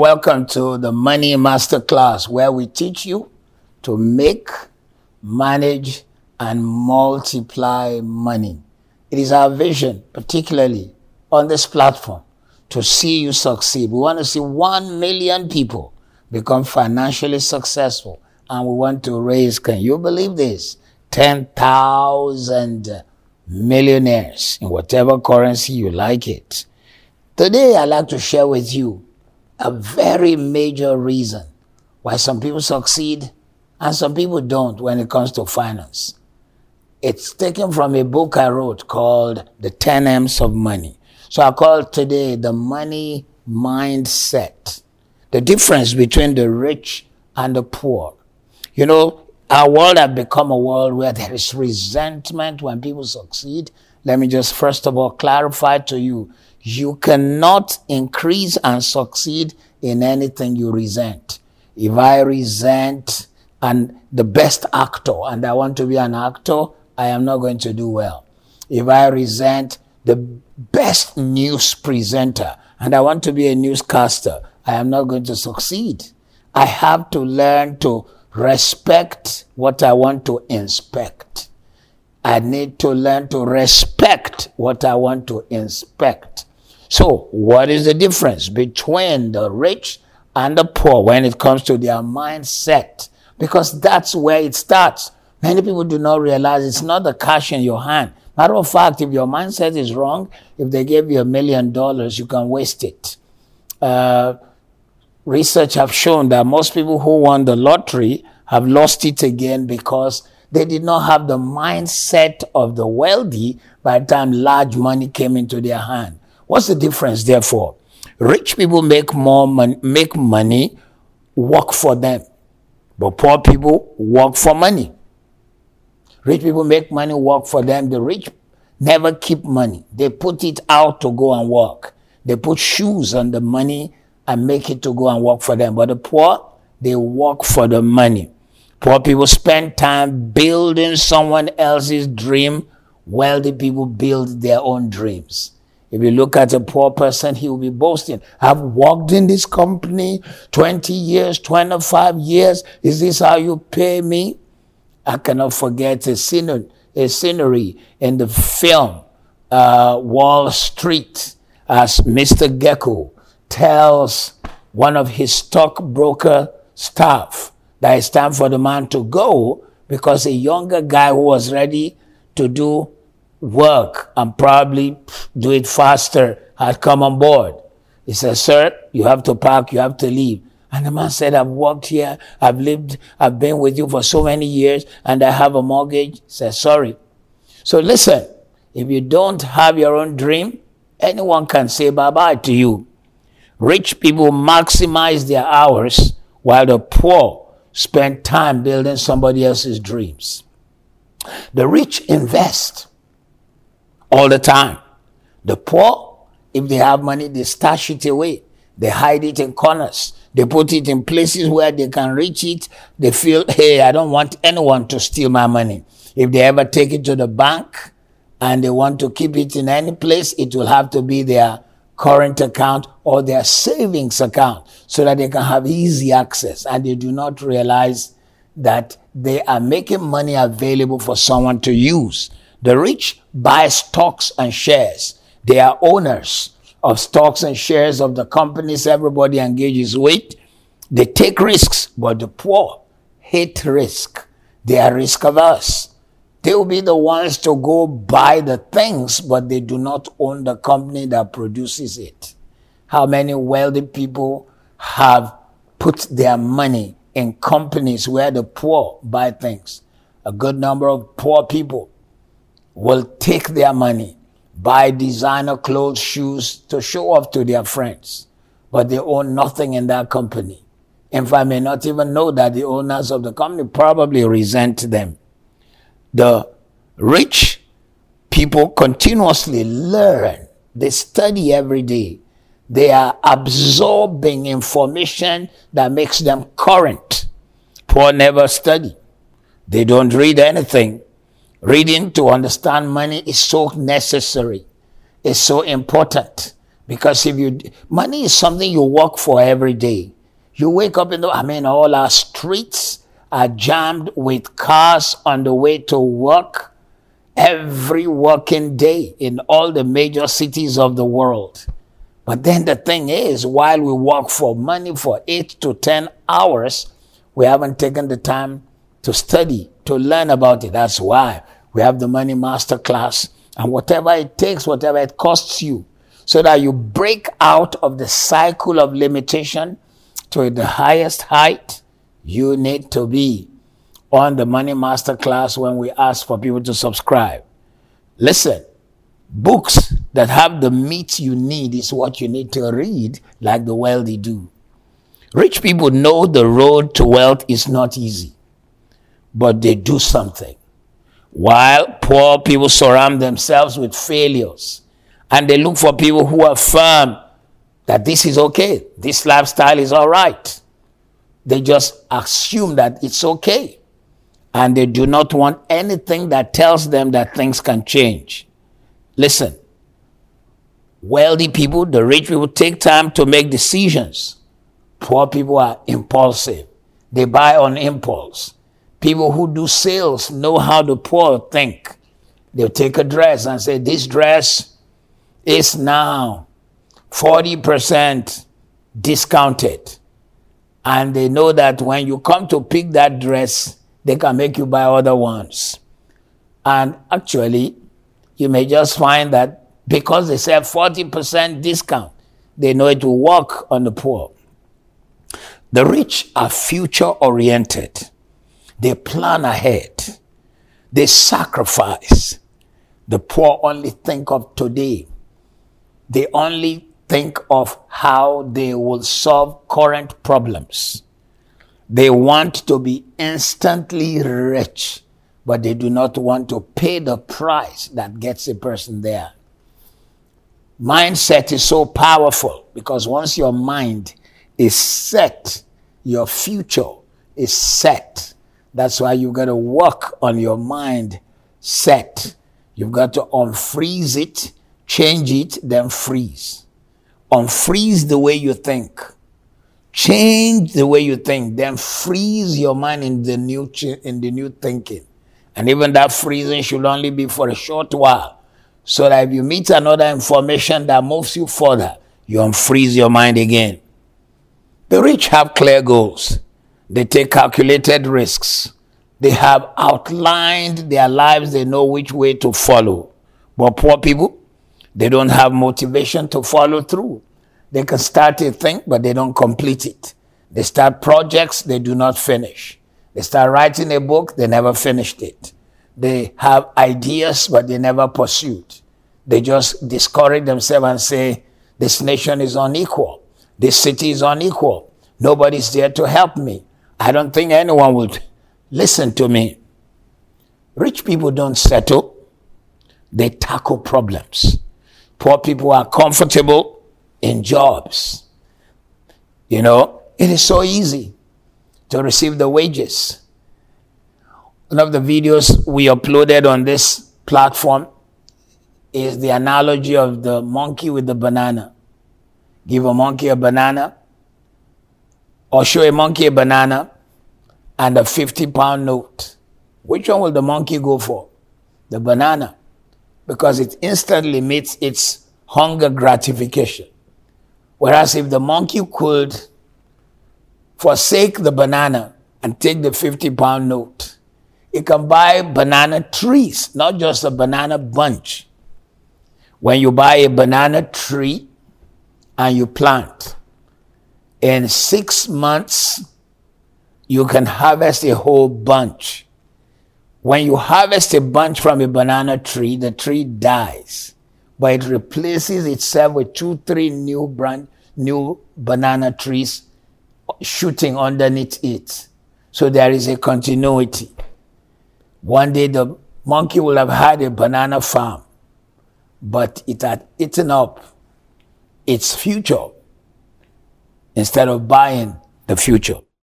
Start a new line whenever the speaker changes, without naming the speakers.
Welcome to the Money Masterclass, where we teach you to make, manage, and multiply money. It is our vision, particularly on this platform, to see you succeed. We want to see 1 million people become financially successful. And we want to raise, can you believe this? 10,000 millionaires in whatever currency you like it. Today, I'd like to share with you a very major reason why some people succeed and some people don't when it comes to finance. It's taken from a book I wrote called The 10 M's of Money. So I call today the money mindset. The difference between the rich and the poor. You know, our world has become a world where there is resentment when people succeed. Let me just first of all clarify to you you cannot increase and succeed in anything you resent. If I resent and the best actor and I want to be an actor, I am not going to do well. If I resent the best news presenter and I want to be a newscaster, I am not going to succeed. I have to learn to respect what I want to inspect. I need to learn to respect what I want to inspect. So, what is the difference between the rich and the poor when it comes to their mindset? Because that's where it starts. Many people do not realize it's not the cash in your hand. Matter of fact, if your mindset is wrong, if they gave you a million dollars, you can waste it. Uh, research have shown that most people who won the lottery have lost it again because they did not have the mindset of the wealthy by the time large money came into their hand. What's the difference, therefore? Rich people make more money, make money, work for them. But poor people work for money. Rich people make money, work for them. The rich never keep money. They put it out to go and work. They put shoes on the money and make it to go and work for them. But the poor, they work for the money. Poor people spend time building someone else's dream. Wealthy people build their own dreams. If you look at a poor person, he will be boasting. I've worked in this company 20 years, 25 years. Is this how you pay me? I cannot forget a scenery, a scenery in the film, uh, Wall Street as Mr. Gekko tells one of his stockbroker staff that it's time for the man to go because a younger guy who was ready to do work and probably do it faster had come on board. He said, sir, you have to park, you have to leave. And the man said, I've worked here, I've lived, I've been with you for so many years, and I have a mortgage. He said, sorry. So listen, if you don't have your own dream, anyone can say bye bye to you. Rich people maximize their hours while the poor spend time building somebody else's dreams. The rich invest all the time. The poor, if they have money, they stash it away. They hide it in corners. They put it in places where they can reach it. They feel, hey, I don't want anyone to steal my money. If they ever take it to the bank and they want to keep it in any place, it will have to be their current account or their savings account so that they can have easy access and they do not realize that they are making money available for someone to use. The rich buy stocks and shares. They are owners of stocks and shares of the companies everybody engages with. They take risks, but the poor hate risk. They are risk averse. They will be the ones to go buy the things, but they do not own the company that produces it. How many wealthy people have put their money in companies where the poor buy things? A good number of poor people will take their money, buy designer clothes, shoes to show off to their friends, but they own nothing in that company. In fact, may not even know that the owners of the company probably resent them. The rich people continuously learn. They study every day. They are absorbing information that makes them current. Poor never study. They don't read anything. Reading to understand money is so necessary. It's so important Because if you, money is something you work for every day. You wake up in the, I mean, all our streets are jammed with cars on the way to work every working day in all the major cities of the world. But then the thing is, while we work for money for eight to 10 hours, we haven't taken the time to study, to learn about it. That's why we have the money master class and whatever it takes, whatever it costs you, so that you break out of the cycle of limitation to the highest height you need to be on the money master class when we ask for people to subscribe. Listen, books that have the meat you need is what you need to read like the wealthy do. Rich people know the road to wealth is not easy, but they do something. While poor people surround themselves with failures and they look for people who affirm that this is okay, this lifestyle is all right. They just assume that it's okay. And they do not want anything that tells them that things can change. Listen, wealthy people, the rich people take time to make decisions. Poor people are impulsive. They buy on impulse. People who do sales know how the poor think. They'll take a dress and say, This dress is now 40% discounted. And they know that when you come to pick that dress, they can make you buy other ones. And actually, you may just find that because they say 40% discount, they know it will work on the poor. The rich are future oriented. They plan ahead. They sacrifice. The poor only think of today. They only think of how they will solve current problems. They want to be instantly rich, but they do not want to pay the price that gets a person there. Mindset is so powerful because once your mind is set, your future is set. That's why you got to work on your mind set. You've got to unfreeze it, change it, then freeze. Unfreeze the way you think. Change the way you think, then freeze your mind in the new in the new thinking. And even that freezing should only be for a short while. So that if you meet another information that moves you further, you unfreeze your mind again. The rich have clear goals. They take calculated risks. They have outlined their lives. They know which way to follow. But poor people, they don't have motivation to follow through. They can start a thing, but they don't complete it. They start projects, they do not finish. They start writing a book, they never finished it. They have ideas, but they never pursued. They just discourage themselves and say, this nation is unequal. This city is unequal. Nobody's there to help me. I don't think anyone would listen to me. Rich people don't settle, they tackle problems. Poor people are comfortable in jobs. You know, it is so easy to receive the wages. One of the videos we uploaded on this platform is the analogy of the monkey with the banana. Give a monkey a banana, or show a monkey a banana and a 50 pound note. Which one will the monkey go for? The banana. Because it instantly meets its hunger gratification. Whereas if the monkey could forsake the banana and take the 50 pound note, it can buy banana trees, not just a banana bunch. When you buy a banana tree and you plant, in six months, you can harvest a whole bunch. When you harvest a bunch from a banana tree, the tree dies, but it replaces itself with two, three new brand, new banana trees shooting underneath it. So there is a continuity. One day the monkey will have had a banana farm, but it had eaten up its future instead of buying the future.